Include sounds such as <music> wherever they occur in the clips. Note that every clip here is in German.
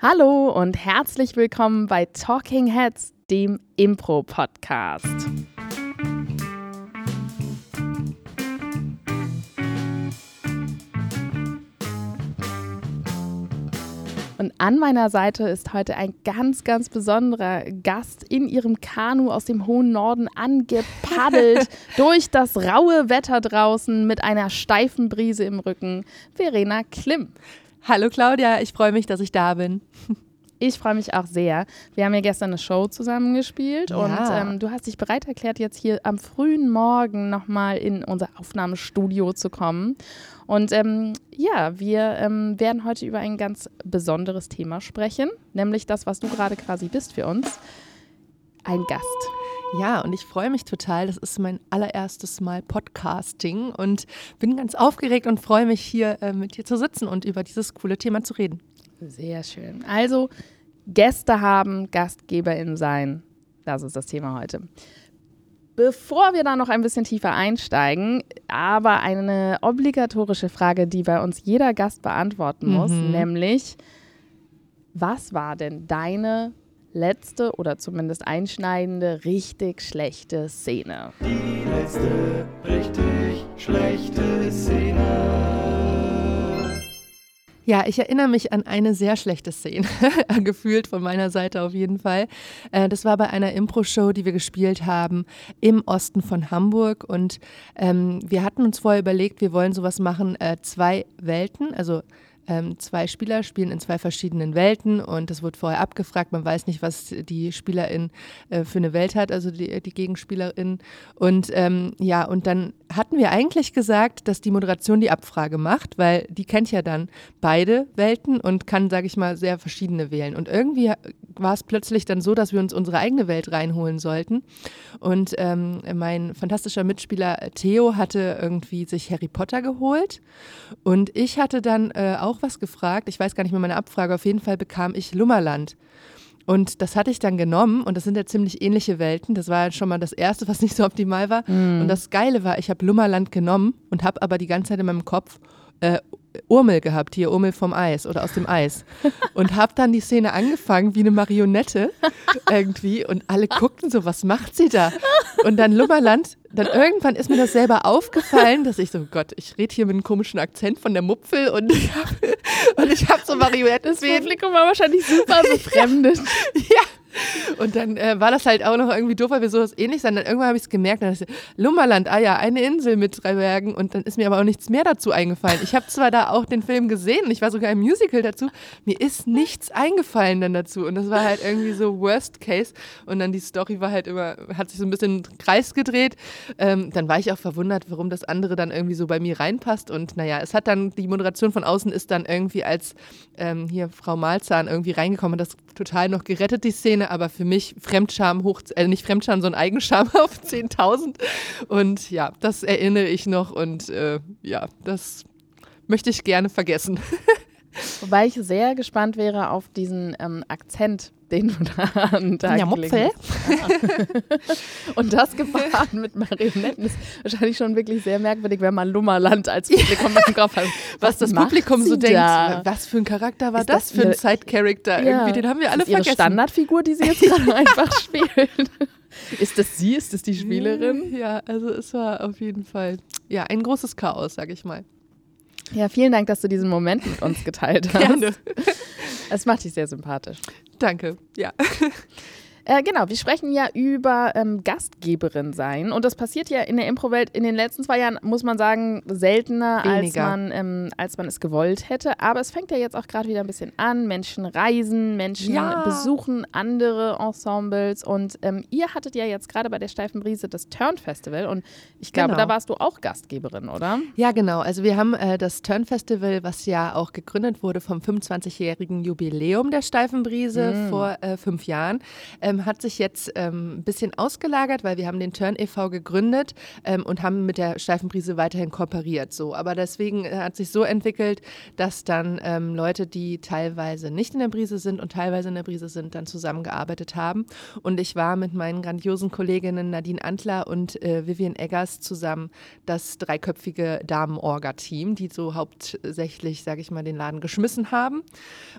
Hallo und herzlich willkommen bei Talking Heads, dem Impro-Podcast. Und an meiner Seite ist heute ein ganz, ganz besonderer Gast in ihrem Kanu aus dem hohen Norden angepaddelt <laughs> durch das raue Wetter draußen mit einer steifen Brise im Rücken. Verena Klim. Hallo Claudia, ich freue mich, dass ich da bin. Ich freue mich auch sehr. Wir haben ja gestern eine Show zusammengespielt Ja. und ähm, du hast dich bereit erklärt, jetzt hier am frühen Morgen nochmal in unser Aufnahmestudio zu kommen. Und ähm, ja, wir ähm, werden heute über ein ganz besonderes Thema sprechen, nämlich das, was du gerade quasi bist für uns. Ein Gast. Ja, und ich freue mich total. Das ist mein allererstes Mal Podcasting und bin ganz aufgeregt und freue mich hier äh, mit dir zu sitzen und über dieses coole Thema zu reden. Sehr schön. Also Gäste haben, GastgeberInnen sein. Das ist das Thema heute. Bevor wir da noch ein bisschen tiefer einsteigen, aber eine obligatorische Frage, die bei uns jeder Gast beantworten muss, Mhm. nämlich, was war denn deine letzte oder zumindest einschneidende, richtig schlechte Szene? Die letzte richtig schlechte Szene. Ja, ich erinnere mich an eine sehr schlechte Szene, <laughs> gefühlt von meiner Seite auf jeden Fall. Äh, das war bei einer Impro-Show, die wir gespielt haben im Osten von Hamburg. Und ähm, wir hatten uns vorher überlegt, wir wollen sowas machen, äh, zwei Welten, also ähm, zwei Spieler spielen in zwei verschiedenen Welten und das wurde vorher abgefragt. Man weiß nicht, was die Spielerin äh, für eine Welt hat, also die, die Gegenspielerin. Und ähm, ja, und dann hatten wir eigentlich gesagt, dass die Moderation die Abfrage macht, weil die kennt ja dann beide Welten und kann, sage ich mal, sehr verschiedene wählen. Und irgendwie war es plötzlich dann so, dass wir uns unsere eigene Welt reinholen sollten. Und ähm, mein fantastischer Mitspieler Theo hatte irgendwie sich Harry Potter geholt. Und ich hatte dann äh, auch was gefragt. Ich weiß gar nicht mehr meine Abfrage. Auf jeden Fall bekam ich Lummerland. Und das hatte ich dann genommen und das sind ja ziemlich ähnliche Welten. Das war schon mal das Erste, was nicht so optimal war. Und das Geile war, ich habe Lummerland genommen und habe aber die ganze Zeit in meinem Kopf äh, Urmel gehabt, hier Urmel vom Eis oder aus dem Eis. Und habe dann die Szene angefangen wie eine Marionette irgendwie und alle guckten so, was macht sie da? Und dann Lummerland, dann irgendwann ist mir das selber aufgefallen, dass ich so, Gott, ich rede hier mit einem komischen Akzent von der Mupfel und ich habe und ich hab so Marionetten Das Publikum war wahrscheinlich super befremdet. ja. Und dann äh, war das halt auch noch irgendwie doof, weil wir sowas ähnlich sind. Dann irgendwann habe ich es gemerkt. Dann dachte Lummerland, ah ja, eine Insel mit drei Bergen. Und dann ist mir aber auch nichts mehr dazu eingefallen. Ich habe zwar da auch den Film gesehen ich war sogar im Musical dazu. Mir ist nichts eingefallen dann dazu. Und das war halt irgendwie so Worst Case. Und dann die Story war halt immer, hat sich so ein bisschen im Kreis gedreht. Ähm, dann war ich auch verwundert, warum das andere dann irgendwie so bei mir reinpasst. Und naja, es hat dann, die Moderation von außen ist dann irgendwie als ähm, hier Frau Malzahn irgendwie reingekommen und das total noch gerettet, die Szene, aber für mich Fremdscham hoch, äh, nicht Fremdscham, sondern Eigenscham <laughs> auf 10.000. Und ja, das erinnere ich noch und äh, ja, das möchte ich gerne vergessen. <laughs> Wobei ich sehr gespannt wäre auf diesen ähm, Akzent, den du da an Tag Ja, hast. Und das gepaart mit Marionetten ist wahrscheinlich schon wirklich sehr merkwürdig, wenn man Lummerland als Publikum im Kopf hat. Was, das Publikum so sie denkt, da? was für ein Charakter war Ist das, das für ein Side-Character irgendwie, den haben wir Ist alle das ihre vergessen. Standardfigur, die sie jetzt <laughs> gerade einfach spielt? Ist das sie? Ist das die Spielerin? Ja, also es war auf jeden Fall, ja, ein großes Chaos, sag ich mal. Ja, vielen Dank, dass du diesen Moment mit uns geteilt <laughs> hast. Gerne. Es macht dich sehr sympathisch. Danke, ja. Äh, genau, wir sprechen ja über ähm, Gastgeberin sein. Und das passiert ja in der Impro-Welt in den letzten zwei Jahren, muss man sagen, seltener, als man, ähm, als man es gewollt hätte. Aber es fängt ja jetzt auch gerade wieder ein bisschen an. Menschen reisen, Menschen Ja. besuchen andere Ensembles. Und ähm, ihr hattet ja jetzt gerade bei der Steifen Brise das Turn Festival. Und ich glaube, Genau. da warst du auch Gastgeberin, oder? Ja, genau. Also wir haben äh, das Turn Festival, was ja auch gegründet wurde vom 25-jährigen Jubiläum der Steifen Brise vor äh, fünf Jahren, ähm, hat sich jetzt ähm, ein bisschen ausgelagert, weil wir haben den Turn e.V. gegründet ähm, und haben mit der Steifenbrise weiterhin kooperiert. So. Aber deswegen äh, hat sich so entwickelt, dass dann ähm, Leute, die teilweise nicht in der Brise sind und teilweise in der Brise sind, dann zusammengearbeitet haben. Und ich war mit meinen grandiosen Kolleginnen Nadine Antler und äh, Vivian Eggers zusammen das dreiköpfige Damen-Orga-Team, die so hauptsächlich, sage ich mal, den Laden geschmissen haben.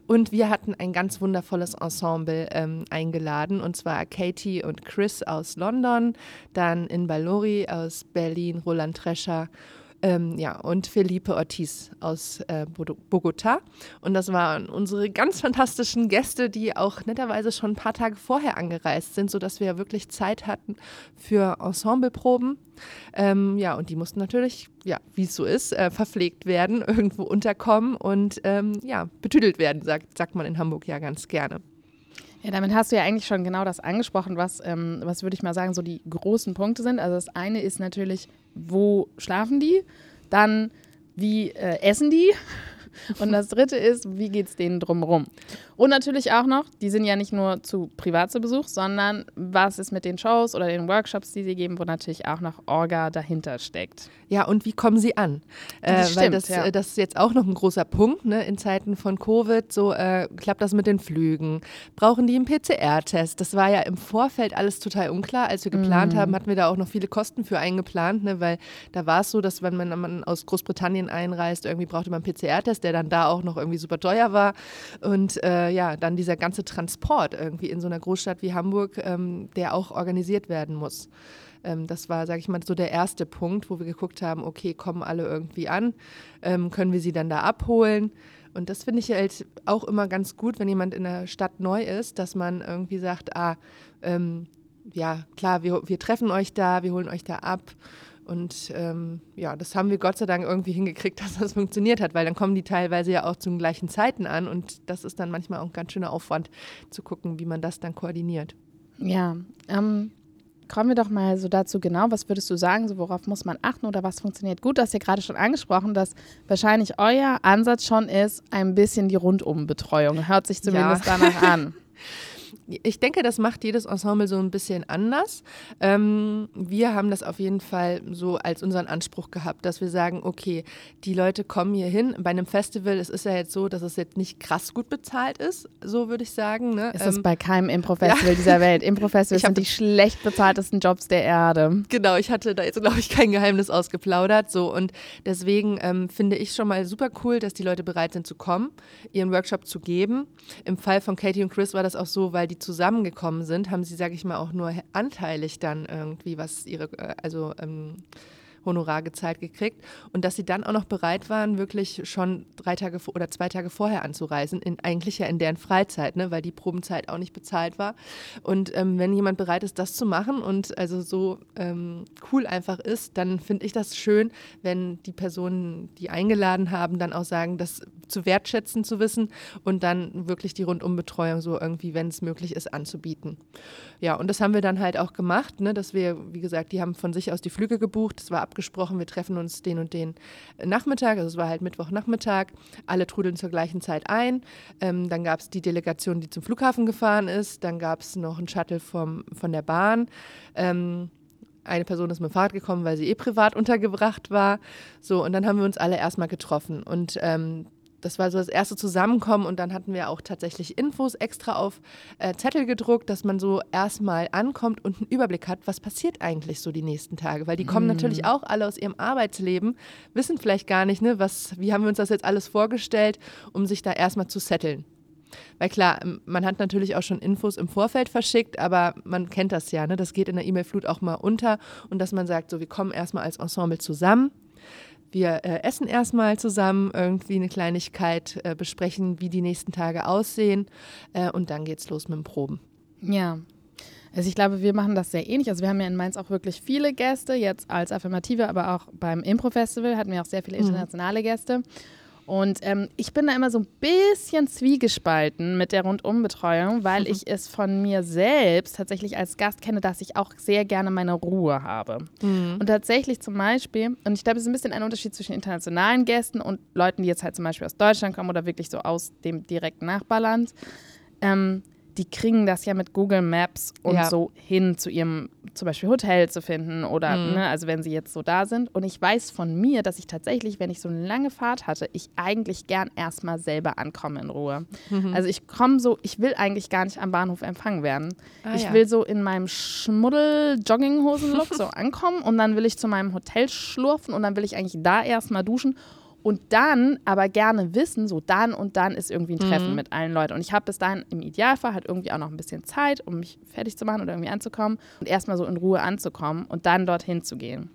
Und wir hatten ein ganz wundervolles Ensemble ähm, eingeladen, und zwar Katie und Chris aus London, dann in Balori aus Berlin, Roland Trescher ähm, ja, und Felipe Ortiz aus äh, Bogota. Und das waren unsere ganz fantastischen Gäste, die auch netterweise schon ein paar Tage vorher angereist sind, sodass wir wirklich Zeit hatten für Ensembleproben. Ähm, ja, und die mussten natürlich, ja, wie es so ist, äh, verpflegt werden, <laughs> irgendwo unterkommen und ähm, ja, betüdelt werden, sagt, sagt man in Hamburg ja ganz gerne. Ja, damit hast du ja eigentlich schon genau das angesprochen, was, ähm, was würde ich mal sagen, so die großen Punkte sind. Also das eine ist natürlich, wo schlafen die? Dann, wie äh, essen die? Und das dritte ist, wie geht es denen drumherum? Und natürlich auch noch, die sind ja nicht nur zu privat zu Besuch, sondern was ist mit den Shows oder den Workshops, die sie geben, wo natürlich auch noch Orga dahinter steckt. Ja, und wie kommen sie an? Äh, stimmt, weil das, ja. Äh, das ist jetzt auch noch ein großer Punkt ne? in Zeiten von Covid. So äh, klappt das mit den Flügen. Brauchen die einen PCR-Test? Das war ja im Vorfeld alles total unklar. Als wir geplant mm. haben, hatten wir da auch noch viele Kosten für eingeplant, ne? weil da war es so, dass wenn man, man aus Großbritannien einreist, irgendwie brauchte man einen PCR-Test, der dann da auch noch irgendwie super teuer war. Und äh, ja, dann dieser ganze Transport irgendwie in so einer Großstadt wie Hamburg, ähm, der auch organisiert werden muss. Ähm, das war, sage ich mal, so der erste Punkt, wo wir geguckt haben, okay, kommen alle irgendwie an, ähm, können wir sie dann da abholen? Und das finde ich halt auch immer ganz gut, wenn jemand in der Stadt neu ist, dass man irgendwie sagt, ah, ähm, ja, klar, wir, wir treffen euch da, wir holen euch da ab. Und ähm, ja, das haben wir Gott sei Dank irgendwie hingekriegt, <laughs> dass das funktioniert hat, weil dann kommen die teilweise ja auch zu den gleichen Zeiten an und das ist dann manchmal auch ein ganz schöner Aufwand zu gucken, wie man das dann koordiniert. Ja, ähm, kommen wir doch mal so dazu genau, was würdest du sagen, so worauf muss man achten oder was funktioniert gut? Du hast ja gerade schon angesprochen, dass wahrscheinlich euer Ansatz schon ist, ein bisschen die Rundumbetreuung. Hört sich zumindest ja. danach an. <laughs> ich denke, das macht jedes Ensemble so ein bisschen anders. Ähm, wir haben das auf jeden Fall so als unseren Anspruch gehabt, dass wir sagen, okay, die Leute kommen hier hin. Bei einem Festival, es ist ja jetzt so, dass es jetzt nicht krass gut bezahlt ist, so würde ich sagen. Ne? Ist ähm, bei keinem Impro-Festival <laughs> ja. dieser Welt. Impro-Festivals sind die schlecht bezahltesten Jobs der Erde. Genau, ich hatte da jetzt, glaube ich, kein Geheimnis ausgeplaudert. So, und deswegen ähm, finde ich schon mal super cool, dass die Leute bereit sind zu kommen, ihren Workshop zu geben. Im Fall von Katie und Chris war das auch so, weil die zusammengekommen sind, haben sie, sage ich mal, auch nur anteilig dann irgendwie was ihre, äh, also ähm, Honorar gezahlt gekriegt und dass sie dann auch noch bereit waren, wirklich schon drei Tage oder zwei Tage vorher anzureisen, in, eigentlich ja in deren Freizeit, ne, weil die Probenzeit auch nicht bezahlt war. Und ähm, wenn jemand bereit ist, das zu machen und also so ähm, cool einfach ist, dann finde ich das schön, wenn die Personen, die eingeladen haben, dann auch sagen, das zu wertschätzen zu wissen und dann wirklich die Rundumbetreuung so irgendwie, wenn es möglich ist, anzubieten. Ja, und das haben wir dann halt auch gemacht, ne, dass wir, wie gesagt, die haben von sich aus die Flüge gebucht, das war abgesprochen, wir treffen uns den und den Nachmittag, also es war halt Mittwochnachmittag, alle trudeln zur gleichen Zeit ein. Ähm, dann gab es die Delegation, die zum Flughafen gefahren ist, dann gab es noch einen Shuttle vom, von der Bahn. Ähm, eine Person ist mit dem Fahrrad gekommen, weil sie eh privat untergebracht war. So, und dann haben wir uns alle erstmal getroffen. Und ähm, das war so das erste Zusammenkommen und dann hatten wir auch tatsächlich Infos extra auf äh, Zettel gedruckt, dass man so erstmal ankommt und einen Überblick hat, was passiert eigentlich so die nächsten Tage, weil die kommen mhm. natürlich auch alle aus ihrem Arbeitsleben, wissen vielleicht gar nicht, ne, was, wie haben wir uns das jetzt alles vorgestellt, um sich da erstmal zu setteln. Weil klar, man hat natürlich auch schon Infos im Vorfeld verschickt, aber man kennt das ja, ne? das geht in der E-Mail-Flut auch mal unter und dass man sagt, so wir kommen erstmal als Ensemble zusammen wir äh, essen erstmal zusammen, irgendwie eine Kleinigkeit äh, besprechen, wie die nächsten Tage aussehen äh, und dann geht's los mit dem Proben. Ja. Also ich glaube, wir machen das sehr ähnlich. Also wir haben ja in Mainz auch wirklich viele Gäste, jetzt als Affirmative, aber auch beim Impro-Festival hatten wir auch sehr viele mhm. internationale mhm. Und ähm, ich bin da immer so ein bisschen zwiegespalten mit der Rundumbetreuung, weil mhm. ich es von mir selbst tatsächlich als Gast kenne, dass ich auch sehr gerne meine Ruhe habe. Mhm. Und tatsächlich zum Beispiel, und ich glaube, es ist ein bisschen ein Unterschied zwischen internationalen Gästen und Leuten, die jetzt halt zum Beispiel aus Deutschland kommen oder wirklich so aus dem direkten Nachbarland. Ähm, die kriegen das ja mit Google Maps und Ja. so hin zu ihrem zum Beispiel Hotel zu finden oder, Mhm. ne, also wenn sie jetzt so da sind. Und ich weiß von mir, dass ich tatsächlich, wenn ich so eine lange Fahrt hatte, ich eigentlich gern erstmal selber ankomme in Ruhe. Mhm. Also ich komme so, ich will eigentlich gar nicht am Bahnhof empfangen werden. Ah, ich ja. will so in meinem Schmuddel-Jogginghosen-Look <laughs> so ankommen und dann will ich zu meinem Hotel schlurfen und dann will ich eigentlich da erstmal duschen und dann aber gerne wissen, so dann und dann ist irgendwie ein Treffen Mhm. mit allen Leuten. Und ich habe bis dahin im Idealfall halt irgendwie auch noch ein bisschen Zeit, um mich fertig zu machen oder irgendwie anzukommen und erstmal so in Ruhe anzukommen und dann dorthin zu gehen.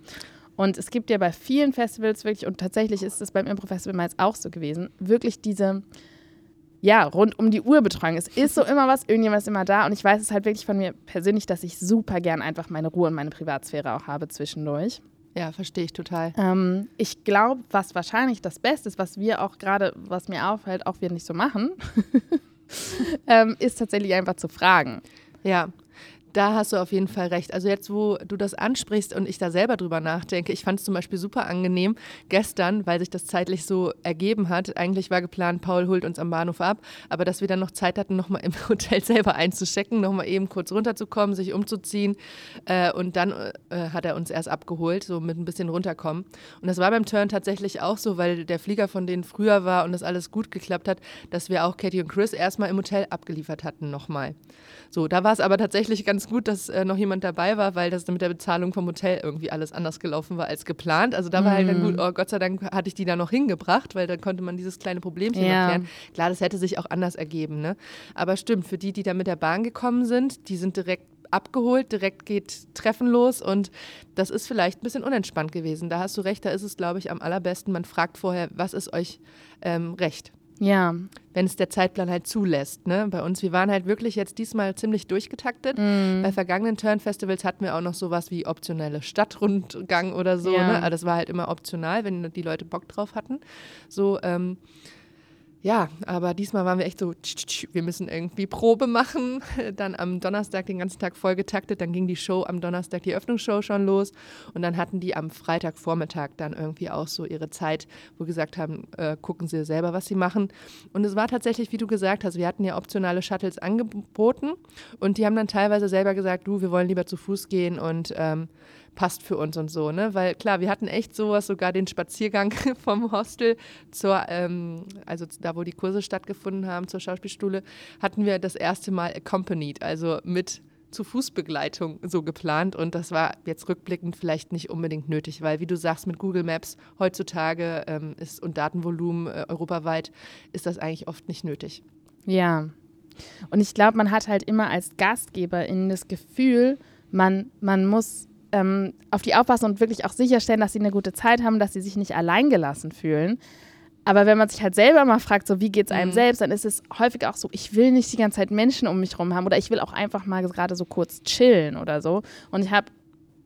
Und es gibt ja bei vielen Festivals wirklich, und tatsächlich ist es beim Impro-Festival meist auch so gewesen, wirklich diese, ja, rund um die Uhr Betreuung. Es ist so <laughs> immer was, irgendjemand ist immer da. Und ich weiß es halt wirklich von mir persönlich, dass ich super gern einfach meine Ruhe und meine Privatsphäre auch habe zwischendurch. Ja, verstehe ich total. Ähm, ich glaube, was wahrscheinlich das Beste ist, was wir auch gerade, was mir auffällt, auch wir nicht so machen, <laughs> ähm, ist tatsächlich einfach zu fragen. Ja, da hast du auf jeden Fall recht. Also jetzt, wo du das ansprichst und ich da selber drüber nachdenke, ich fand es zum Beispiel super angenehm gestern, weil sich das zeitlich so ergeben hat. Eigentlich war geplant, Paul holt uns am Bahnhof ab, aber dass wir dann noch Zeit hatten, nochmal im <laughs> Hotel selber einzuchecken, nochmal eben kurz runterzukommen, sich umzuziehen äh, und dann äh, hat er uns erst abgeholt, so mit ein bisschen runterkommen. Und das war beim Turn tatsächlich auch so, weil der Flieger von denen früher war und das alles gut geklappt hat, dass wir auch Katie und Chris erstmal im Hotel abgeliefert hatten nochmal. So, da war es aber tatsächlich ganz gut, dass äh, noch jemand dabei war, weil das mit der Bezahlung vom Hotel irgendwie alles anders gelaufen war als geplant. Also da war halt dann gut, oh Gott sei Dank hatte ich die da noch hingebracht, weil dann konnte man dieses kleine Problemchen Ja. erklären. Klar, das hätte sich auch anders ergeben, ne? Aber stimmt, für die, die da mit der Bahn gekommen sind, die sind direkt abgeholt, direkt geht Treffen los und das ist vielleicht ein bisschen unentspannt gewesen. Da hast du recht, da ist es, glaube ich, am allerbesten, man fragt vorher, was ist euch ähm, recht? Ja, wenn es der Zeitplan halt zulässt. Ne? Bei uns, wir waren halt wirklich jetzt diesmal ziemlich durchgetaktet. Mhm. Bei vergangenen Turn-Festivals hatten wir auch noch sowas wie optionelle Stadtrundgang oder so. Ja. Ne? Aber das war halt immer optional, wenn die Leute Bock drauf hatten. So, ähm, ja, aber diesmal waren wir echt so, tsch, tsch, wir müssen irgendwie Probe machen. <laughs> Dann am Donnerstag den ganzen Tag voll getaktet. Dann ging die Show am Donnerstag, die Öffnungsshow schon los. Und dann hatten die am Freitagvormittag dann irgendwie auch so ihre Zeit, wo gesagt haben, äh, gucken sie selber, was sie machen. Und es war tatsächlich, wie du gesagt hast, wir hatten ja optionale Shuttles angeboten. Und die haben dann teilweise selber gesagt, du, wir wollen lieber zu Fuß gehen und ähm, passt für uns und so, ne? Weil klar, wir hatten echt sowas, sogar den Spaziergang <laughs> vom Hostel zur, ähm, also da, wo die Kurse stattgefunden haben, zur Schauspielschule, hatten wir das erste Mal accompanied, also mit zu Fußbegleitung so geplant und das war jetzt rückblickend vielleicht nicht unbedingt nötig, weil wie du sagst, mit Google Maps heutzutage ähm, ist und Datenvolumen äh, europaweit ist das eigentlich oft nicht nötig. ja. Und ich glaube, man hat halt immer als Gastgeberin das Gefühl, man, man muss ähm, auf die aufpassen und wirklich auch sicherstellen, dass sie eine gute Zeit haben, dass sie sich nicht alleingelassen fühlen. Aber wenn man sich halt selber mal fragt, so wie geht es einem Mhm. selbst, dann ist es häufig auch so, ich will nicht die ganze Zeit Menschen um mich rum haben oder ich will auch einfach mal gerade so kurz chillen oder so. Und ich habe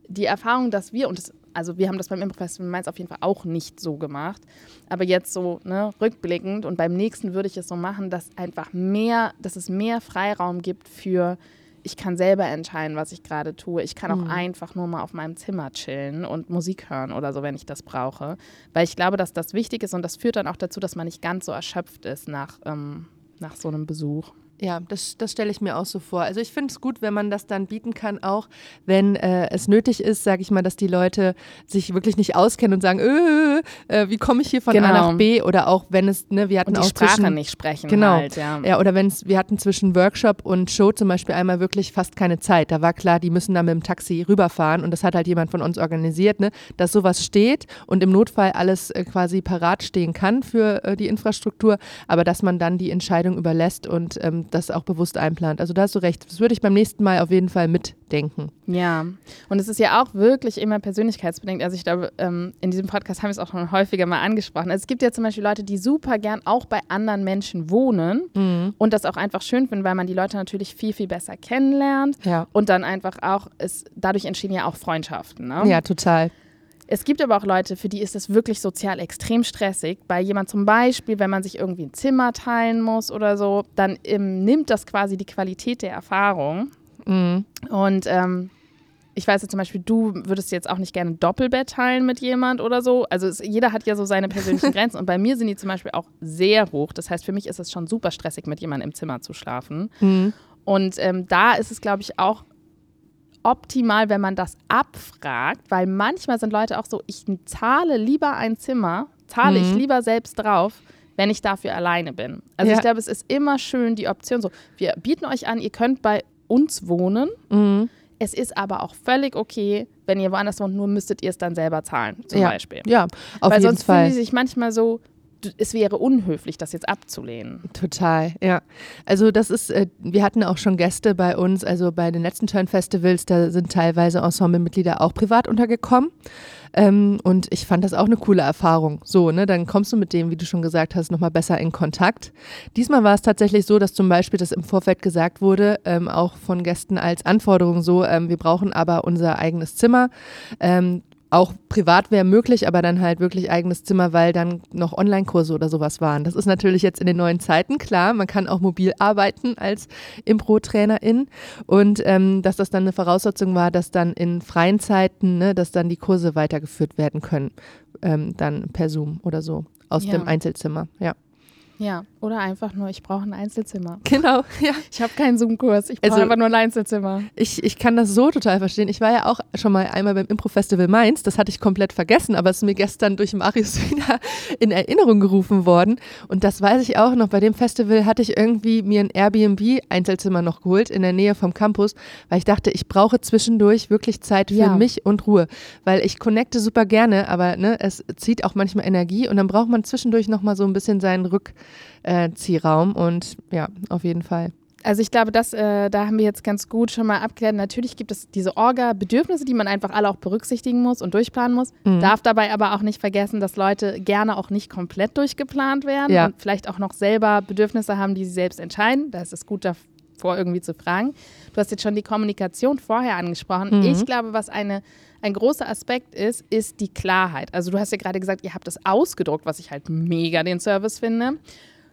die Erfahrung, dass wir, und das, also wir haben das beim Impro-Festival Mainz auf jeden Fall auch nicht so gemacht, aber jetzt so ne, rückblickend und beim nächsten würde ich es so machen, dass einfach mehr, dass es mehr Freiraum gibt für ich kann selber entscheiden, was ich gerade tue. Ich kann auch Mhm. einfach nur mal auf meinem Zimmer chillen und Musik hören oder so, wenn ich das brauche. Weil ich glaube, dass das wichtig ist und das führt dann auch dazu, dass man nicht ganz so erschöpft ist nach, ähm, nach so einem Besuch. Ja, das, das stelle ich mir auch so vor. Also ich finde es gut, wenn man das dann bieten kann, auch wenn äh, es nötig ist, sage ich mal, dass die Leute sich wirklich nicht auskennen und sagen, äh, äh, wie komme ich hier von A Genau. nach B? Oder auch wenn es, ne, wir hatten Und die auch Sprache zwischen, nicht sprechen Genau. halt, ja. Ja, oder wenn es, wir hatten zwischen Workshop und Show zum Beispiel einmal wirklich fast keine Zeit. Da war klar, die müssen da mit dem Taxi rüberfahren und das hat halt jemand von uns organisiert, ne, dass sowas steht und im Notfall alles äh, quasi parat stehen kann für äh, die Infrastruktur, aber dass man dann die Entscheidung überlässt und ähm, das auch bewusst einplant. Also da hast du recht. Das würde ich beim nächsten Mal auf jeden Fall mitdenken. Ja, und es ist ja auch wirklich immer persönlichkeitsbedingt. Also ich glaube, ähm, in diesem Podcast haben wir es auch schon häufiger mal angesprochen. Also es gibt ja zum Beispiel Leute, die super gern auch bei anderen Menschen wohnen und das auch einfach schön finden, weil man die Leute natürlich viel, viel besser kennenlernt Ja. und dann einfach auch, es, dadurch entstehen ja auch Freundschaften. Ne? Ja, total. Es gibt aber auch Leute, für die ist es wirklich sozial extrem stressig. Bei jemand zum Beispiel, wenn man sich irgendwie ein Zimmer teilen muss oder so, dann ähm, nimmt das quasi die Qualität der Erfahrung. Mhm. Und ähm, ich weiß jetzt zum Beispiel, du würdest jetzt auch nicht gerne ein Doppelbett teilen mit jemand oder so. Also es, jeder hat ja so seine persönlichen <laughs> Grenzen. Und bei mir sind die zum Beispiel auch sehr hoch. Das heißt, für mich ist es schon super stressig, mit jemandem im Zimmer zu schlafen. Mhm. Und ähm, da ist es, glaube ich, auch optimal, wenn man das abfragt, weil manchmal sind Leute auch so, ich zahle lieber ein Zimmer, zahle ich Mhm. lieber selbst drauf, wenn ich dafür alleine bin. Also Ja. ich glaube, es ist immer schön die Option so, wir bieten euch an, ihr könnt bei uns wohnen, Mhm. es ist aber auch völlig okay, wenn ihr woanders wohnt, nur müsstet ihr es dann selber zahlen, zum ja. Beispiel. Ja, auf Weil jeden sonst fühlen Fall. die sich manchmal so, es wäre unhöflich, das jetzt abzulehnen. Total, ja. Also das ist, äh, wir hatten auch schon Gäste bei uns, also bei den letzten Turn-Festivals, da sind teilweise Ensemblemitglieder auch privat untergekommen. Ähm, und ich fand das auch eine coole Erfahrung. So, ne, dann kommst du mit dem, wie du schon gesagt hast, nochmal besser in Kontakt. Diesmal war es tatsächlich so, dass zum Beispiel das im Vorfeld gesagt wurde, ähm, auch von Gästen als Anforderung so, ähm, wir brauchen aber unser eigenes Zimmer. Auch privat wäre möglich, aber dann halt wirklich eigenes Zimmer, weil dann noch Online-Kurse oder sowas waren. Das ist natürlich jetzt in den neuen Zeiten klar. Man kann auch mobil arbeiten als Impro-Trainerin und ähm, dass das dann eine Voraussetzung war, dass dann in freien Zeiten, ne, dass dann die Kurse weitergeführt werden können, ähm, dann per Zoom oder so aus Ja. dem Einzelzimmer. Ja, Ja, oder einfach nur, ich brauche ein Einzelzimmer. genau. <laughs> Ja. Ich habe keinen Zoom-Kurs, ich brauche Also- einfach nur ein Einzelzimmer. Ich, ich kann das so total verstehen. Ich war ja auch schon mal einmal beim Impro-Festival Mainz. Das hatte ich komplett vergessen, aber es ist mir gestern durch Marius <laughs> wieder in Erinnerung gerufen worden. Und das weiß ich auch noch. Bei dem Festival hatte ich irgendwie mir ein Airbnb-Einzelzimmer noch geholt in der Nähe vom Campus, weil ich dachte, ich brauche zwischendurch wirklich Zeit für Ja. mich und Ruhe. Weil ich connecte super gerne, aber ne, es zieht auch manchmal Energie und dann braucht man zwischendurch nochmal so ein bisschen seinen Rückziehraum. Und ja, auf jeden Fall. Also ich glaube, das, äh, da haben wir jetzt ganz gut schon mal abgeklärt. Natürlich gibt es diese Orga-Bedürfnisse, die man einfach alle auch berücksichtigen muss und durchplanen muss. Mhm. Darf dabei aber auch nicht vergessen, dass Leute gerne auch nicht komplett durchgeplant werden Ja. und vielleicht auch noch selber Bedürfnisse haben, die sie selbst entscheiden. Da ist es gut davor irgendwie zu fragen. Du hast jetzt schon die Kommunikation vorher angesprochen. Mhm. Ich glaube, was eine, ein großer Aspekt ist, ist die Klarheit. Also du hast ja gerade gesagt, ihr habt das ausgedruckt, was ich halt mega den Service finde.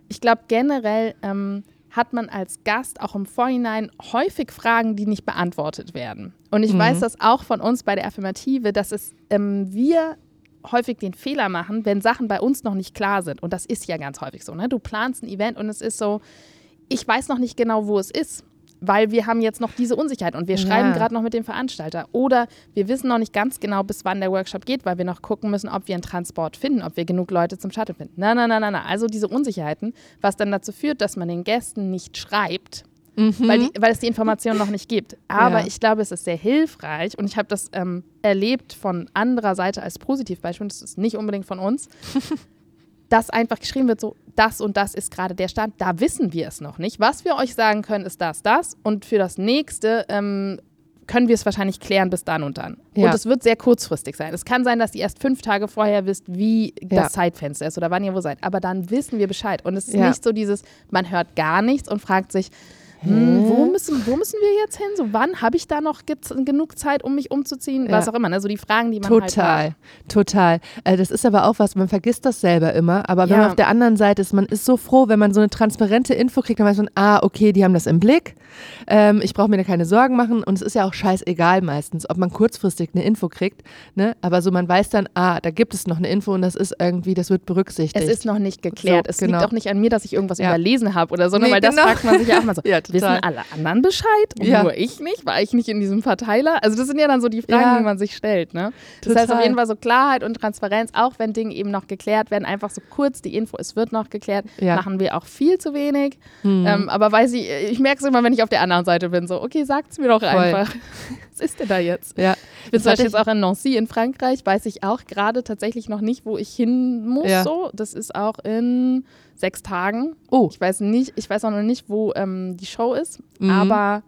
Ich glaube generell ähm, hat man als Gast auch im Vorhinein häufig Fragen, die nicht beantwortet werden. Und ich Mhm. weiß das auch von uns bei der Affirmative, dass es ähm, wir häufig den Fehler machen, wenn Sachen bei uns noch nicht klar sind. Und das ist ja ganz häufig so. Ne? Du planst ein Event und es ist so, ich weiß noch nicht genau, wo es ist. Weil wir haben jetzt noch diese Unsicherheit und wir schreiben Ja. gerade noch mit dem Veranstalter. Oder wir wissen noch nicht ganz genau, bis wann der Workshop geht, weil wir noch gucken müssen, ob wir einen Transport finden, ob wir genug Leute zum Shuttle finden. Nein, nein, nein, nein, nein. Also diese Unsicherheiten, was dann dazu führt, dass man den Gästen nicht schreibt, weil, die, weil es die Information noch nicht gibt. Aber Ja. ich glaube, es ist sehr hilfreich und ich habe das ähm, erlebt von anderer Seite als Positivbeispiel, das ist nicht unbedingt von uns, dass einfach geschrieben wird, so das und das ist gerade der Stand, da wissen wir es noch nicht. Was wir euch sagen können, ist das, das und für das nächste ähm, können wir es wahrscheinlich klären bis dann und dann. Ja. Und es wird sehr kurzfristig sein. Es kann sein, dass ihr erst fünf Tage vorher wisst, wie Ja. das Zeitfenster ist oder wann ihr wo seid. Aber dann wissen wir Bescheid. Und es ist Ja. nicht so dieses, man hört gar nichts und fragt sich, hm, wo, müssen, wo müssen wir jetzt hin? So, wann habe ich da noch ge genug Zeit, um mich umzuziehen? Was Ja. auch immer. Ne? So die Fragen, die man halt Total, hat. total. Äh, das ist aber auch was, man vergisst das selber immer. Aber wenn Ja. man auf der anderen Seite ist, man ist so froh, wenn man so eine transparente Info kriegt, dann weiß man, ah, okay, die haben das im Blick. Ähm, ich brauche mir da keine Sorgen machen. Und es ist ja auch scheißegal meistens, ob man kurzfristig eine Info kriegt. Ne? Aber so, man weiß dann, ah, da gibt es noch eine Info und das ist irgendwie, das wird berücksichtigt. Es ist noch nicht geklärt. So, es genau. liegt auch nicht an mir, dass ich irgendwas Ja. überlesen habe oder so, ne? Nee, weil das genau. fragt man sich ja auch mal so. <laughs> Ja. Wissen alle anderen Bescheid und Ja. nur ich nicht? War ich nicht in diesem Verteiler? Also das sind ja dann so die Fragen, Ja. die man sich stellt. Ne? Das heißt auf jeden Fall so Klarheit und Transparenz, auch wenn Dinge eben noch geklärt werden, einfach so kurz die Info, es wird noch geklärt, Ja. machen wir auch viel zu wenig. Hm. Ähm, aber weiß ich, ich merke es immer, wenn ich auf der anderen Seite bin, so, okay, sagt's mir doch einfach. Was ist denn da jetzt? ja. Ich bin zum Beispiel jetzt auch in Nancy in Frankreich, weiß ich auch gerade tatsächlich noch nicht, wo ich hin muss. Ja. So. Das ist auch in sechs Tagen. Oh, Ich weiß nicht, ich weiß auch noch nicht, wo ähm, die Show ist, Mhm. aber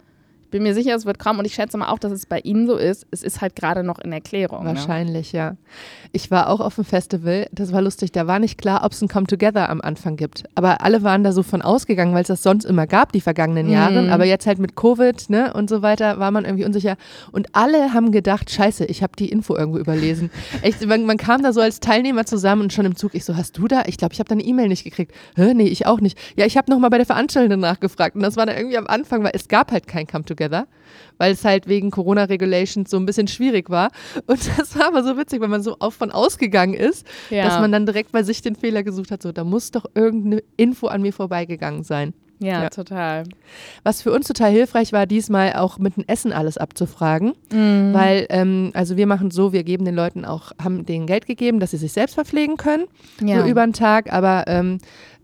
bin mir sicher, es wird kommen und ich schätze mal auch, dass es bei Ihnen so ist. Es ist halt gerade noch in Erklärung. Ne? Wahrscheinlich, ja. Ich war auch auf dem Festival, das war lustig, da war nicht klar, ob es ein Come Together am Anfang gibt. Aber alle waren da so von ausgegangen, weil es das sonst immer gab, die vergangenen Mhm. Jahre. Aber jetzt halt mit Covid ne, und so weiter war man irgendwie unsicher. Und alle haben gedacht, scheiße, ich habe die Info irgendwo überlesen. <laughs> Echt, man, man kam da so als Teilnehmer zusammen und schon im Zug, ich so, hast du da? Ich glaube, ich habe deine E-Mail nicht gekriegt. Hä, nee, ich auch nicht. Ja, ich habe nochmal bei der Veranstaltung nachgefragt und das war dann irgendwie am Anfang, weil es gab halt kein Come Together, weil es halt wegen Corona-Regulations so ein bisschen schwierig war. Und <laughs> das war aber so witzig, wenn man so auf von ausgegangen ist, Ja. dass man dann direkt bei sich den Fehler gesucht hat, so, da muss doch irgendeine Info an mir vorbeigegangen sein. Ja, Ja. total. Was für uns total hilfreich war, diesmal auch mit dem Essen alles abzufragen. Mhm. Weil, ähm, also wir machen so, wir geben den Leuten auch, haben denen Geld gegeben, dass sie sich selbst verpflegen können, Ja. so über den Tag, aber ähm,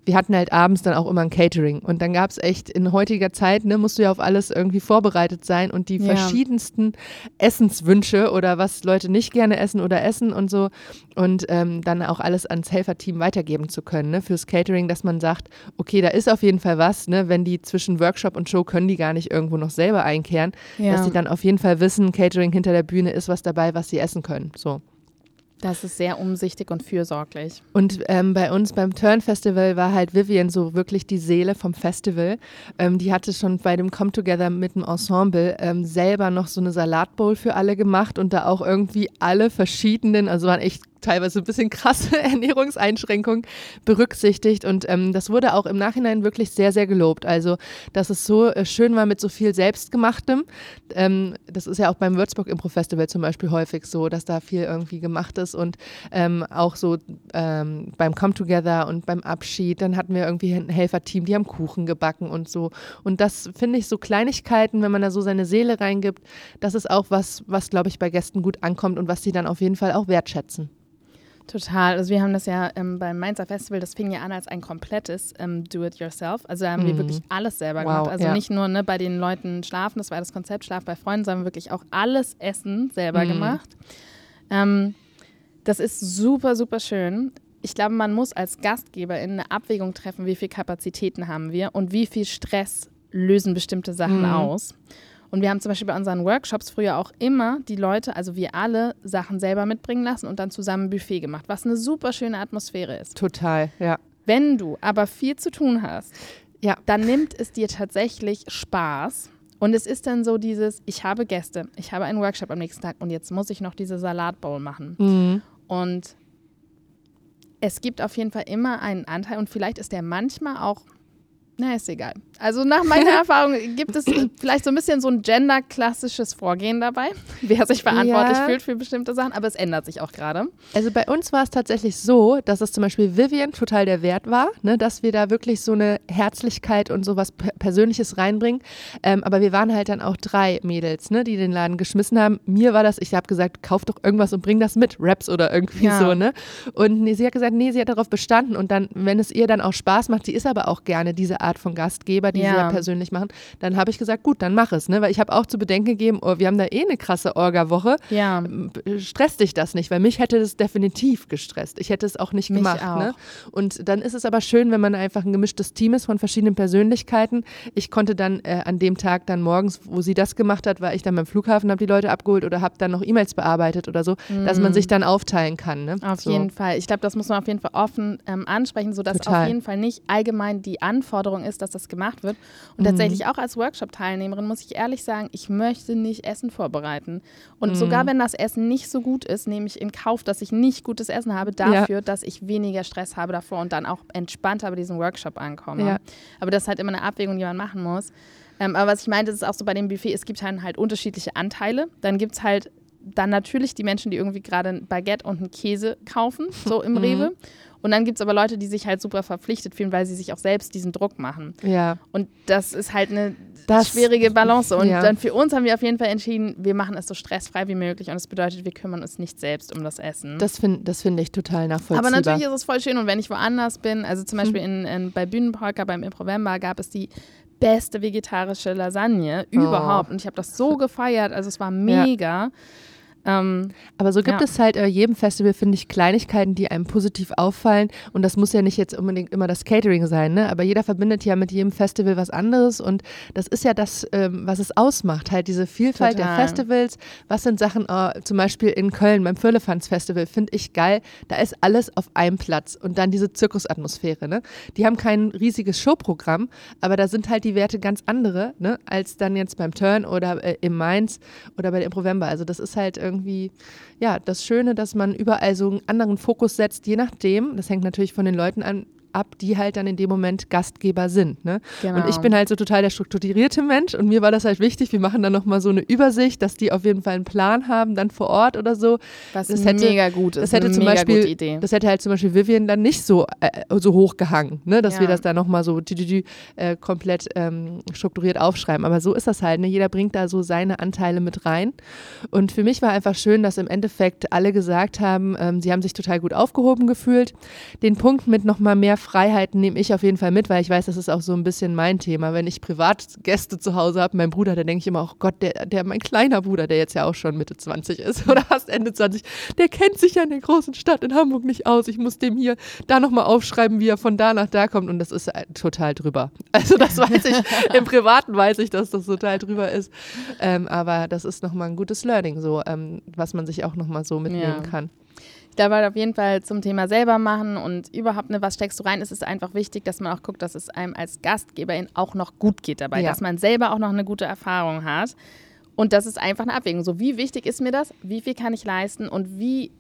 wir hatten halt abends dann auch immer ein Catering. Und dann gab es echt in heutiger Zeit, ne, musst du ja auf alles irgendwie vorbereitet sein und die Ja. verschiedensten Essenswünsche oder was Leute nicht gerne essen oder essen und so. Und ähm, dann auch alles ans Helferteam weitergeben zu können, ne, fürs Catering, dass man sagt, okay, da ist auf jeden Fall was, ne, wenn die zwischen Workshop und Show können die gar nicht irgendwo noch selber einkehren, Ja. dass sie dann auf jeden Fall wissen, Catering hinter der Bühne ist was dabei, was sie essen können. So. Das ist sehr umsichtig und fürsorglich. Und ähm, bei uns beim Turn Festival war halt Vivian so wirklich die Seele vom Festival. Ähm, die hatte schon bei dem Come Together mit dem Ensemble ähm, selber noch so eine Salatbowl für alle gemacht und da auch irgendwie alle verschiedenen, also waren echt teilweise ein bisschen krasse <laughs> Ernährungseinschränkungen berücksichtigt und ähm, das wurde auch im Nachhinein wirklich sehr, sehr gelobt. Also, dass es so äh, schön war mit so viel Selbstgemachtem. Ähm, das ist ja auch beim Würzburg Impro Festival zum Beispiel häufig so, dass da viel irgendwie gemacht ist und ähm, auch so ähm, beim Come Together und beim Abschied, dann hatten wir irgendwie ein Helferteam, die haben Kuchen gebacken und so. Und das finde ich so Kleinigkeiten, wenn man da so seine Seele reingibt, das ist auch was, was glaube ich bei Gästen gut ankommt und was sie dann auf jeden Fall auch wertschätzen. Total. Also wir haben das ja ähm, beim Mainzer Festival, das fing ja an als ein komplettes ähm, Do-it-yourself. Also da haben wir Mhm. wirklich alles selber Wow, gemacht. Also ja. nicht nur ne, bei den Leuten schlafen, das war das Konzept Schlaf bei Freunden, sondern wirklich auch alles Essen selber Mhm. gemacht. Ähm, das ist super, super schön. Ich glaube, man muss als Gastgeberin eine Abwägung treffen, wie viel Kapazitäten haben wir und wie viel Stress lösen bestimmte Sachen Mhm. aus. Und wir haben zum Beispiel bei unseren Workshops früher auch immer die Leute, also wir alle, Sachen selber mitbringen lassen und dann zusammen ein Buffet gemacht, was eine super schöne Atmosphäre ist. Total, ja. Wenn du aber viel zu tun hast, Ja. dann nimmt es dir tatsächlich Spaß. Und es ist dann so dieses, ich habe Gäste, ich habe einen Workshop am nächsten Tag und jetzt muss ich noch diese Salatbowl machen. Mhm. Und es gibt auf jeden Fall immer einen Anteil und vielleicht ist der manchmal auch, na, ist egal. Also nach meiner <laughs> Erfahrung gibt es vielleicht so ein bisschen so ein gender-klassisches Vorgehen dabei, <laughs> wer sich verantwortlich Ja. fühlt für bestimmte Sachen, aber es ändert sich auch gerade. Also bei uns war es tatsächlich so, dass es zum Beispiel Vivian total der Wert war, ne, dass wir da wirklich so eine Herzlichkeit und sowas Persönliches reinbringen. Ähm, aber wir waren halt dann auch drei Mädels, ne, die den Laden geschmissen haben. Mir war das, ich habe gesagt, kauf doch irgendwas und bring das mit, Raps oder irgendwie Ja. so, ne? Und nee, sie hat gesagt, nee, sie hat darauf bestanden und dann, wenn es ihr dann auch Spaß macht, sie ist aber auch gerne diese Art von Gastgeber, die sie Ja. ja persönlich machen, dann habe ich gesagt, gut, dann mach es, ne? Weil ich habe auch zu bedenken gegeben, oh, wir haben da eh eine krasse Orga-Woche Ja, stresst dich das nicht, weil mich hätte das definitiv gestresst. Ich hätte es auch nicht Mich gemacht. auch. Ne? Und dann ist es aber schön, wenn man einfach ein gemischtes Team ist von verschiedenen Persönlichkeiten. Ich konnte dann äh, an dem Tag dann morgens, wo sie das gemacht hat, war ich dann beim Flughafen, habe die Leute abgeholt oder habe dann noch E-Mails bearbeitet oder so, dass man sich dann aufteilen kann. Ne? Mhm. Auf so. jeden Fall. Ich glaube, das muss man auf jeden Fall offen ähm, ansprechen, sodass Total. auf jeden Fall nicht allgemein die Anforderung ist, dass das gemacht wird. Mhm. Und tatsächlich auch als Workshop-Teilnehmerin muss ich ehrlich sagen, ich möchte nicht Essen vorbereiten. Und Mhm. sogar wenn das Essen nicht so gut ist, nehme ich in Kauf, dass ich nicht gutes Essen habe, dafür, dass ich weniger Stress habe davor und dann auch entspannter bei diesem Workshop ankomme. Ja. Aber das ist halt immer eine Abwägung, die man machen muss. Ähm, aber was ich meinte, ist auch so bei dem Buffet, es gibt halt, halt unterschiedliche Anteile. Dann gibt es halt dann natürlich die Menschen, die irgendwie gerade ein Baguette und einen Käse kaufen, so im Rewe. Und dann gibt es aber Leute, die sich halt super verpflichtet fühlen, weil sie sich auch selbst diesen Druck machen. Ja, Und das ist halt eine Das- schwierige Balance. Und ja. dann für uns haben wir auf jeden Fall entschieden, wir machen es so stressfrei wie möglich. Und das bedeutet, wir kümmern uns nicht selbst um das Essen. das finde das find ich total nachvollziehbar. Aber natürlich ist es voll schön und wenn ich woanders bin, also zum Beispiel in, in, bei Bühnenpolka, beim Improvember gab es die beste vegetarische Lasagne Oh. überhaupt und ich habe das so gefeiert, also es war mega. Ähm, Aber so gibt Ja. es halt bei jedem Festival, finde ich, Kleinigkeiten, die einem positiv auffallen. Und das muss ja nicht jetzt unbedingt immer das Catering sein, ne? Aber jeder verbindet ja mit jedem Festival was anderes. Und das ist ja das, ähm, was es ausmacht. Halt diese Vielfalt Total. der Festivals. Was sind Sachen, äh, zum Beispiel in Köln beim Firlefanz Festival, finde ich geil. Da ist alles auf einem Platz. Und dann diese Zirkusatmosphäre, ne? Die haben kein riesiges Showprogramm, aber da sind halt die Werte ganz andere, ne? Als dann jetzt beim Turn oder äh, im Mainz oder bei der Improvember. Also das ist halt irgendwie, ja, das Schöne, dass man überall so einen anderen Fokus setzt, je nachdem, das hängt natürlich von den Leuten an, ab, die halt dann in dem Moment Gastgeber sind. Ne? Genau. Und ich bin halt so total der strukturierte Mensch und mir war das halt wichtig, wir machen dann nochmal so eine Übersicht, dass die auf jeden Fall einen Plan haben, dann vor Ort oder so. Was das hätte, mega gut ist. Das hätte zum Beispiel, das hätte halt zum Beispiel Vivian dann nicht so, äh, so hochgehangen, ne? dass Ja. wir das da nochmal so tü, tü, tü, äh, komplett ähm, strukturiert aufschreiben. Aber so ist das halt, ne? jeder bringt da so seine Anteile mit rein. Und für mich war einfach schön, dass im Endeffekt alle gesagt haben, ähm, sie haben sich total gut aufgehoben gefühlt. Den Punkt mit nochmal mehr Freiheiten nehme ich auf jeden Fall mit, weil ich weiß, das ist auch so ein bisschen mein Thema. Wenn ich Privatgäste zu Hause habe, mein Bruder, da denke ich immer, oh Gott, der, der, mein kleiner Bruder, der jetzt ja auch schon Mitte 20 ist <laughs> oder fast Ende 20, der kennt sich ja in der großen Stadt in Hamburg nicht aus. Ich muss dem hier da nochmal aufschreiben, wie er von da nach da kommt und das ist äh, total drüber. <laughs> Also das weiß ich, <laughs> im Privaten weiß ich, dass das total drüber ist. Ähm, aber das ist nochmal ein gutes Learning, so, ähm, was man sich auch nochmal so mitnehmen Ja. kann. Ich glaube halt auf jeden Fall zum Thema selber machen und überhaupt, ne, was steckst du rein, ist es einfach wichtig, dass man auch guckt, dass es einem als Gastgeberin auch noch gut geht dabei, Ja. dass man selber auch noch eine gute Erfahrung hat. Und das ist einfach eine Abwägung. So, wie wichtig ist mir das? Wie viel kann ich leisten? Und wie,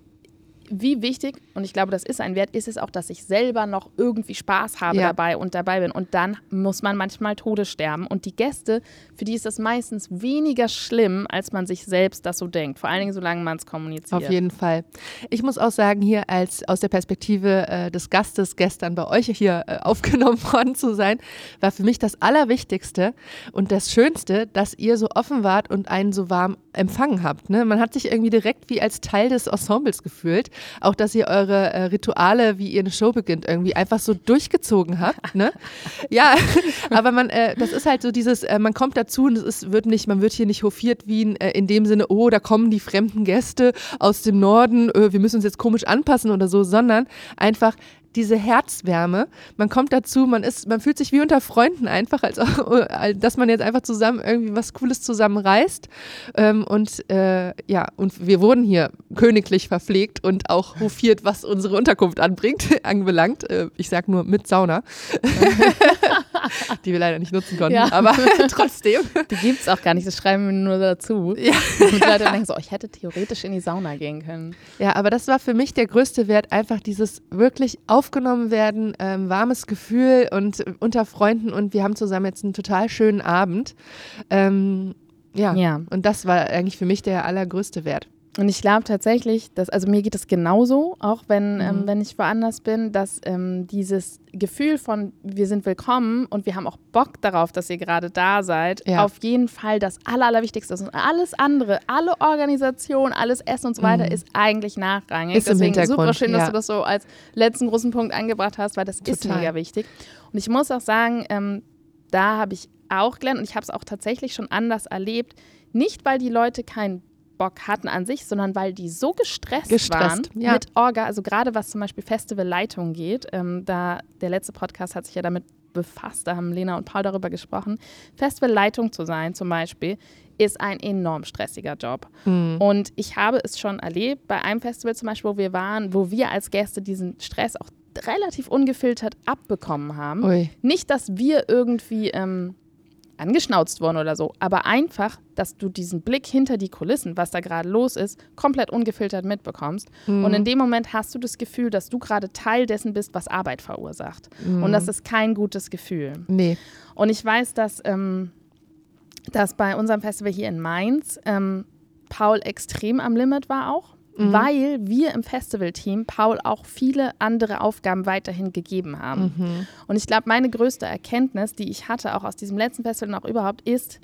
wie wichtig, und ich glaube, das ist ein Wert, ist es auch, dass ich selber noch irgendwie Spaß habe Ja. dabei und dabei bin. Und dann muss man manchmal Tode sterben. Und die Gäste, für die ist das meistens weniger schlimm, als man sich selbst das so denkt. Vor allen Dingen, solange man es kommuniziert. Auf jeden Fall. Ich muss auch sagen, hier als aus der Perspektive äh, des Gastes gestern bei euch hier äh, aufgenommen <laughs> worden zu sein, war für mich das Allerwichtigste und das Schönste, dass ihr so offen wart und einen so warm empfangen habt. Ne? Man hat sich irgendwie direkt wie als Teil des Ensembles gefühlt. Auch, dass ihr eure äh, Rituale, wie ihr eine Show beginnt, irgendwie einfach so durchgezogen habt. Ne? <laughs> ja, <laughs> aber man, äh, das ist halt so dieses, äh, man kommt dazu und es ist, wird nicht, man wird hier nicht hofiert wie in, äh, in dem Sinne, oh, da kommen die fremden Gäste aus dem Norden, äh, wir müssen uns jetzt komisch anpassen oder so, sondern einfach diese Herzwärme. Man kommt dazu, man ist, man fühlt sich wie unter Freunden einfach, als, <laughs> als dass man jetzt einfach zusammen irgendwie was Cooles zusammenreißt. Ähm, und äh, ja, und wir wurden hier königlich verpflegt und auch hofiert, was unsere Unterkunft anbringt, <laughs> anbelangt. Äh, ich sag nur mit Sauna, <laughs> die wir leider nicht nutzen konnten, Ja. aber <laughs> trotzdem. Die gibt es auch gar nicht, das schreiben wir nur dazu. Ja. Und die Leute denken so, oh, ich hätte theoretisch in die Sauna gehen können. Ja, aber das war für mich der größte Wert, einfach dieses wirklich aufgenommen werden, ähm, warmes Gefühl und äh, unter Freunden und wir haben zusammen jetzt einen total schönen Abend. Ähm, ja. Ja. und das war eigentlich für mich der allergrößte Wert. Und ich glaube tatsächlich, dass, also mir geht es genauso, auch wenn, ähm, Mhm. wenn ich woanders bin, dass ähm, dieses Gefühl von, wir sind willkommen und wir haben auch Bock darauf, dass ihr gerade da seid, Ja. auf jeden Fall das Aller, Allerwichtigste ist. Und alles andere, alle Organisation, alles Essen und so weiter, Mhm. ist eigentlich nachrangig. Ist im Deswegen super Hintergrund, schön, dass ja. du das so als letzten großen Punkt angebracht hast, weil das ist Total. mega wichtig. Und ich muss auch sagen, ähm, da habe ich auch gelernt und ich habe es auch tatsächlich schon anders erlebt. Nicht, weil die Leute keinen Bock hatten an sich, sondern weil die so gestresst, Gestresst, waren ja. mit Orga, also gerade was zum Beispiel Festivalleitung geht. Ähm, da der letzte Podcast hat sich ja damit befasst, da haben Lena und Paul darüber gesprochen. Festivalleitung zu sein zum Beispiel ist ein enorm stressiger Job. Mhm. Und ich habe es schon erlebt, bei einem Festival zum Beispiel, wo wir waren, wo wir als Gäste diesen Stress auch relativ ungefiltert abbekommen haben. Ui. Nicht, dass wir irgendwie ähm, angeschnauzt wurden oder so, aber einfach, dass du diesen Blick hinter die Kulissen, was da gerade los ist, komplett ungefiltert mitbekommst. Mhm. Und in dem Moment hast du das Gefühl, dass du gerade Teil dessen bist, was Arbeit verursacht. Mhm. Und das ist kein gutes Gefühl. Nee. Und ich weiß, dass, ähm, dass bei unserem Festival hier in Mainz ähm, Paul extrem am Limit war auch, Mhm. weil wir im Festivalteam Paul auch viele andere Aufgaben weiterhin gegeben haben. Mhm. Und ich glaube, meine größte Erkenntnis, die ich hatte, auch aus diesem letzten Festival und auch überhaupt, ist,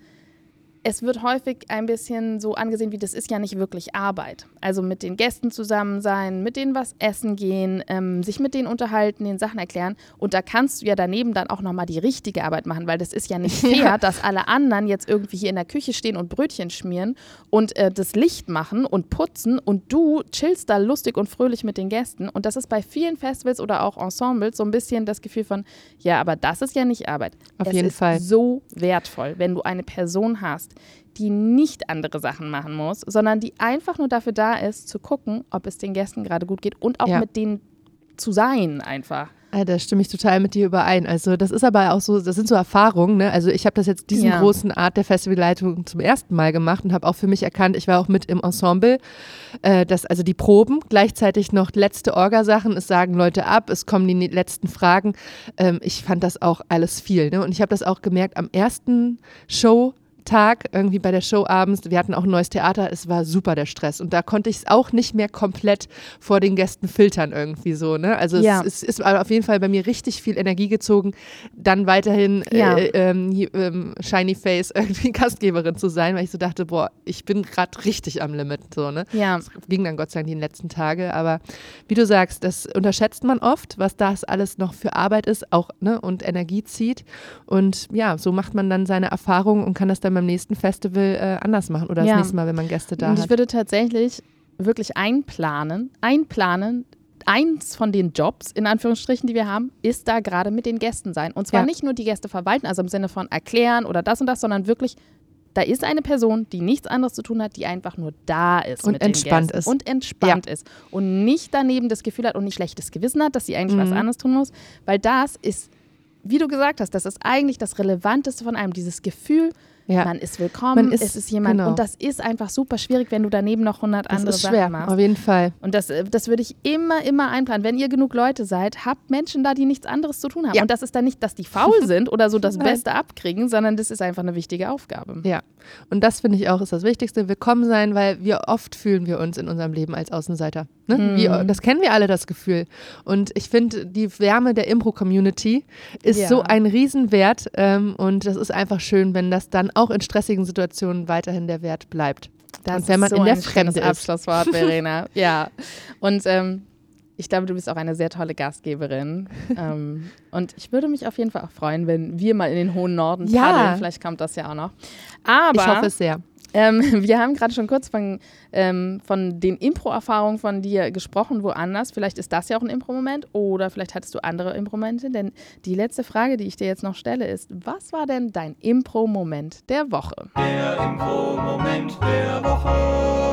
es wird häufig ein bisschen so angesehen, wie das ist ja nicht wirklich Arbeit. Also mit den Gästen zusammen sein, mit denen was essen gehen, ähm, sich mit denen unterhalten, den Sachen erklären. Und da kannst du ja daneben dann auch nochmal die richtige Arbeit machen, weil das ist ja nicht <laughs> fair, dass alle anderen jetzt irgendwie hier in der Küche stehen und Brötchen schmieren und äh, das Licht machen und putzen und du chillst da lustig und fröhlich mit den Gästen. Und das ist bei vielen Festivals oder auch Ensembles so ein bisschen das Gefühl von, ja, aber das ist ja nicht Arbeit. Auf es jeden ist Fall. so wertvoll, wenn du eine Person hast, die nicht andere Sachen machen muss, sondern die einfach nur dafür da ist, zu gucken, ob es den Gästen gerade gut geht und auch Ja. mit denen zu sein einfach. Ah, da stimme ich total mit dir überein. Also das ist aber auch so, das sind so Erfahrungen. Ne? Also ich habe das jetzt diesen Ja. großen Art der Festivalleitung zum ersten Mal gemacht und habe auch für mich erkannt, ich war auch mit im Ensemble, äh, dass also die Proben gleichzeitig noch letzte Orgasachen, es sagen Leute ab, es kommen die letzten Fragen. Ähm, ich fand das auch alles viel. Ne? Und ich habe das auch gemerkt am ersten Show. Tag, irgendwie bei der Show abends, wir hatten auch ein neues Theater, es war super der Stress. Und da konnte ich es auch nicht mehr komplett vor den Gästen filtern irgendwie so. Ne? Also Ja. es, es ist auf jeden Fall bei mir richtig viel Energie gezogen, dann weiterhin Ja. äh, ähm, ähm, Shiny Face <laughs> irgendwie Gastgeberin zu sein, weil ich so dachte, boah, ich bin gerade richtig am Limit. So, ne? Ja. Das ging dann Gott sei Dank die letzten Tage, aber wie du sagst, das unterschätzt man oft, was das alles noch für Arbeit ist, auch ne, und Energie zieht. Und ja, so macht man dann seine Erfahrungen und kann das dann beim nächsten Festival äh, anders machen oder Ja. das nächste Mal, wenn man Gäste da Und ich hat. würde tatsächlich wirklich einplanen, einplanen, eins von den Jobs, in Anführungsstrichen, die wir haben, ist da gerade mit den Gästen sein. Und zwar Ja. nicht nur die Gäste verwalten, also im Sinne von erklären oder das und das, sondern wirklich, da ist eine Person, die nichts anderes zu tun hat, die einfach nur da ist. Und entspannt ist. Und entspannt ist. Und nicht daneben das Gefühl hat und nicht schlechtes Gewissen hat, dass sie eigentlich was Mhm. anderes tun muss. Weil das ist, wie du gesagt hast, das ist eigentlich das Relevanteste von einem, dieses Gefühl, Ja. man ist willkommen, Man ist- es ist jemand. genau. Und das ist einfach super schwierig, wenn du daneben noch 100 Das andere ist schwer, Sachen machst. auf jeden Fall. Und das, äh, das würde ich immer, immer einplanen. Wenn ihr genug Leute seid, habt Menschen da, die nichts anderes zu tun haben. Ja. Und das ist dann nicht, dass die faul <laughs> sind oder so das. Beste abkriegen, sondern das ist einfach eine wichtige Aufgabe. Ja, und das finde ich auch ist das Wichtigste, willkommen sein, weil wir oft fühlen wir uns in unserem Leben als Außenseiter. Ne? Mhm. Wir, das kennen wir alle, das Gefühl. Und ich finde, die Wärme der Impro-Community ist Ja. so ein Riesenwert ähm, und das ist einfach schön, wenn das dann auch in stressigen Situationen weiterhin der Wert bleibt. Das und wenn man ist so in der Fremde ist. Abschlusswort, <laughs> Verena. ja. Und ähm, ich glaube, du bist auch eine sehr tolle Gastgeberin. <laughs> ähm, und ich würde mich auf jeden Fall auch freuen, wenn wir mal in den hohen Norden Ja. paddeln. Vielleicht kommt das ja auch noch. Aber Ich hoffe es sehr. Ähm, <laughs> wir haben gerade schon kurz von, ähm, von den Impro-Erfahrungen von dir gesprochen, woanders. Vielleicht ist das ja auch ein Impro-Moment oder vielleicht hattest du andere Impro-Momente. Denn die letzte Frage, die ich dir jetzt noch stelle, ist: Was war denn dein Impro-Moment der Woche? Der Impro-Moment der Woche.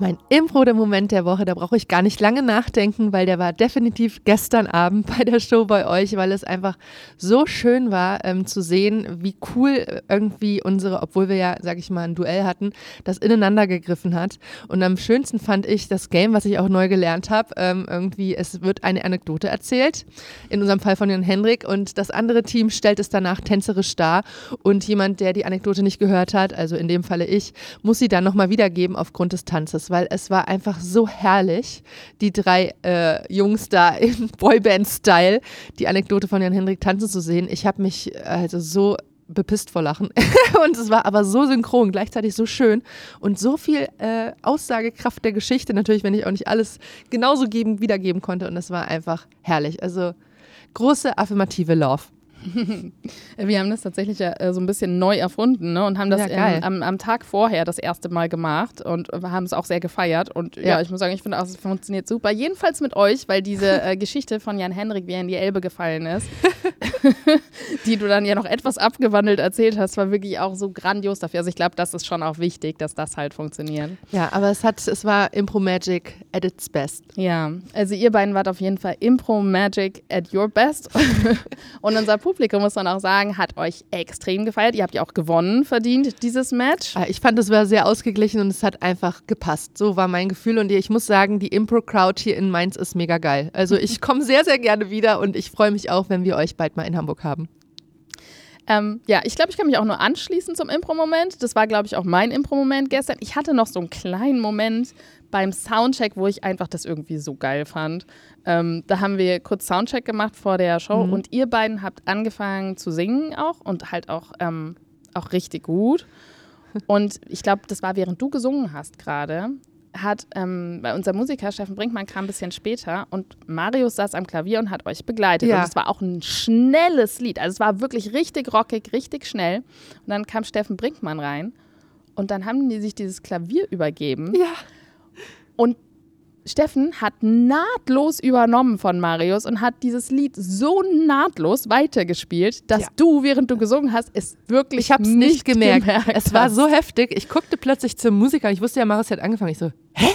Mein Impro, der Moment der Woche, da brauche ich gar nicht lange nachdenken, weil der war definitiv gestern Abend <laughs> bei der Show bei euch, weil es einfach so schön war ähm, zu sehen, wie cool irgendwie unsere, obwohl wir ja, sag ich mal, ein Duell hatten, das ineinander gegriffen hat. Und am schönsten fand ich das Game, was ich auch neu gelernt habe, ähm, irgendwie, es wird eine Anekdote erzählt, in unserem Fall von Jan Henrik, und das andere Team stellt es danach tänzerisch dar. Und jemand, der die Anekdote nicht gehört hat, also in dem Falle ich, muss sie dann nochmal wiedergeben aufgrund des Tanzes, weil es war einfach so herrlich, die drei äh, Jungs da <laughs> im Boyband-Style die Anekdote von Jan Henrik tanzen zu sehen. Ich habe mich äh, also so bepisst vor Lachen. <laughs> und es war aber so synchron, gleichzeitig so schön und so viel äh, Aussagekraft der Geschichte, natürlich, wenn ich auch nicht alles genauso geben, wiedergeben konnte. Und es war einfach herrlich. Also große affirmative Love. <laughs> Wir haben das tatsächlich ja äh, so ein bisschen neu erfunden ne? und haben das Ja, ähm, am, am Tag vorher das erste Mal gemacht und haben es auch sehr gefeiert. Und ja, Ja. ich muss sagen, ich finde auch, es funktioniert super. Jedenfalls mit euch, weil diese <laughs> äh, Geschichte von Jan Henrik, wie er in die Elbe gefallen ist, <laughs> die du dann ja noch etwas abgewandelt erzählt hast, war wirklich auch so grandios dafür. Also ich glaube, das ist schon auch wichtig, dass das halt funktioniert. Ja, aber es hat, es war Impro Magic at its best. Ja, also ihr beiden wart auf jeden Fall Impro Magic at your best. Und unser Publikum, muss man auch sagen, hat euch extrem gefeiert. Ihr habt ja auch gewonnen verdient, dieses Match. Äh, Ich fand, es war sehr ausgeglichen und es hat einfach gepasst. So war mein Gefühl und ich muss sagen, die Impro-Crowd hier in Mainz ist mega geil. Also ich komme sehr, sehr gerne wieder und ich freue mich auch, wenn wir euch bald mal in Hamburg haben. Ähm, ja, ich glaube, ich kann mich auch nur anschließen zum Impro-Moment. Das war, glaube ich, auch mein Impro-Moment gestern. Ich hatte noch so einen kleinen Moment beim Soundcheck, wo ich einfach das irgendwie so geil fand. Ähm, da haben wir kurz Soundcheck gemacht vor der Show und ihr beiden habt angefangen zu singen auch und halt auch, ähm, auch richtig gut. Und ich glaube, das war während du gesungen hast gerade, hat ähm, bei unser Musiker Steffen Brinkmann kam ein bisschen später und Marius saß am Klavier und hat euch begleitet. Ja. Und es war auch ein schnelles Lied. Also es war wirklich richtig rockig, richtig schnell. Und dann kam Steffen Brinkmann rein und dann haben die sich dieses Klavier übergeben. Ja. Und Steffen hat nahtlos übernommen von Marius und hat dieses Lied so nahtlos weitergespielt, dass Ja. du, während du gesungen hast, es wirklich Ich habe es nicht gemerkt. es war so heftig. Ich guckte plötzlich zum Musiker. Ich wusste ja, Marius hat angefangen. Ich so, hä?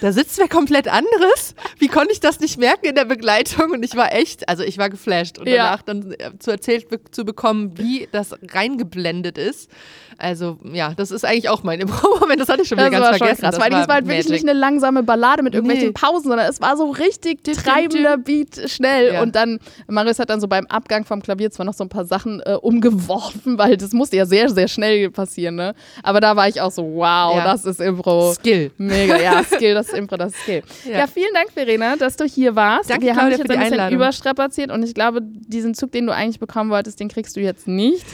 Da sitzt wer komplett anderes. Wie konnte ich das nicht merken in der Begleitung? Und ich war echt, also ich war geflasht. Und Ja. danach dann äh, zu erzählt zu bekommen, wie das reingeblendet ist. Also ja, das ist eigentlich auch mein <laughs> Impro-Moment. Das hatte ich schon wieder Das ganz vergessen. krass. Das es war halt wirklich nicht eine langsame Ballade mit irgendwelchen Nee. Pausen, sondern es war so richtig treibender Beat schnell. Ja. Und dann, Marius hat dann so beim Abgang vom Klavier zwar noch so ein paar Sachen äh, umgeworfen, <laughs> weil das musste ja sehr, sehr schnell passieren, ne? Aber da war ich auch so, wow, Ja. das ist Impro. Skill. Mega, ja, <laughs> Skill, das ist Impro, das ist Skill. Ja, Ja. vielen Dank, Verena, dass du hier warst. Danke, Wir haben dich jetzt ein bisschen überstrapaziert und ich glaube, diesen Zug, den du eigentlich bekommen wolltest, den kriegst du jetzt nicht.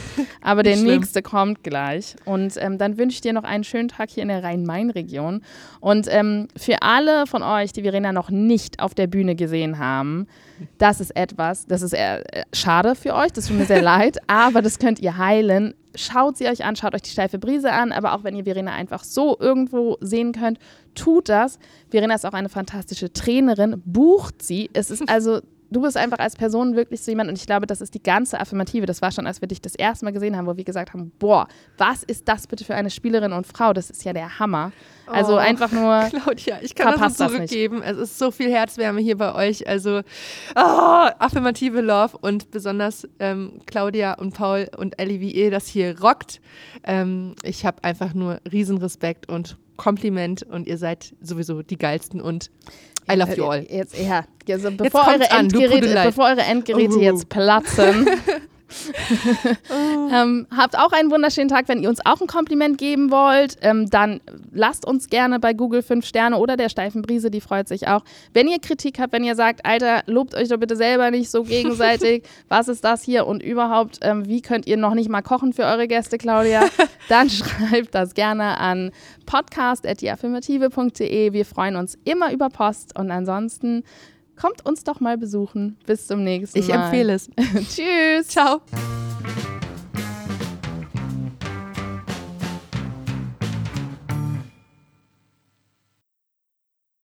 Aber der Nicht schlimm. nächste kommt gleich. Und ähm, dann wünsche ich dir noch einen schönen Tag hier in der Rhein-Main-Region. Und ähm, für alle von euch, die Verena noch nicht auf der Bühne gesehen haben, das ist etwas, das ist eher, äh, schade für euch, das tut mir sehr <laughs> leid, aber das könnt ihr heilen. Schaut sie euch an, schaut euch die steife Brise an, aber auch wenn ihr Verena einfach so irgendwo sehen könnt, tut das. Verena ist auch eine fantastische Trainerin, bucht sie. Es ist also, du bist einfach als Person wirklich so jemand und ich glaube, das ist die ganze Affirmative. Das war schon, als wir dich das erste Mal gesehen haben, wo wir gesagt haben, boah, was ist das bitte für eine Spielerin und Frau? Das ist ja der Hammer. Also Oh. einfach nur, <laughs> Claudia, ich kann das nur das zurückgeben. Es ist so viel Herzwärme hier bei euch. Also oh, affirmative Love und besonders ähm, Claudia und Paul und Ellie, wie ihr das hier rockt. Ähm, ich habe einfach nur Riesenrespekt und Kompliment und ihr seid sowieso die geilsten und I love you all. Äh, Jetzt, ja, also bevor, kommt's eure an, Endgeräte, bevor eure Endgeräte Oh. jetzt platzen. <laughs> <laughs> ähm, habt auch einen wunderschönen Tag. Wenn ihr uns auch ein Kompliment geben wollt, ähm, dann lasst uns gerne bei Google 5 Sterne oder der steifen Brise, die freut sich auch. Wenn ihr Kritik habt, wenn ihr sagt, Alter, lobt euch doch bitte selber nicht so gegenseitig, <laughs> was ist das hier und überhaupt, ähm, wie könnt ihr noch nicht mal kochen für eure Gäste, Claudia, <laughs> dann schreibt das gerne an podcast.deaffirmative.de. Wir freuen uns immer über Post und ansonsten kommt uns doch mal besuchen. Bis zum nächsten Ich Mal. empfehle es. <laughs> Tschüss. Ciao.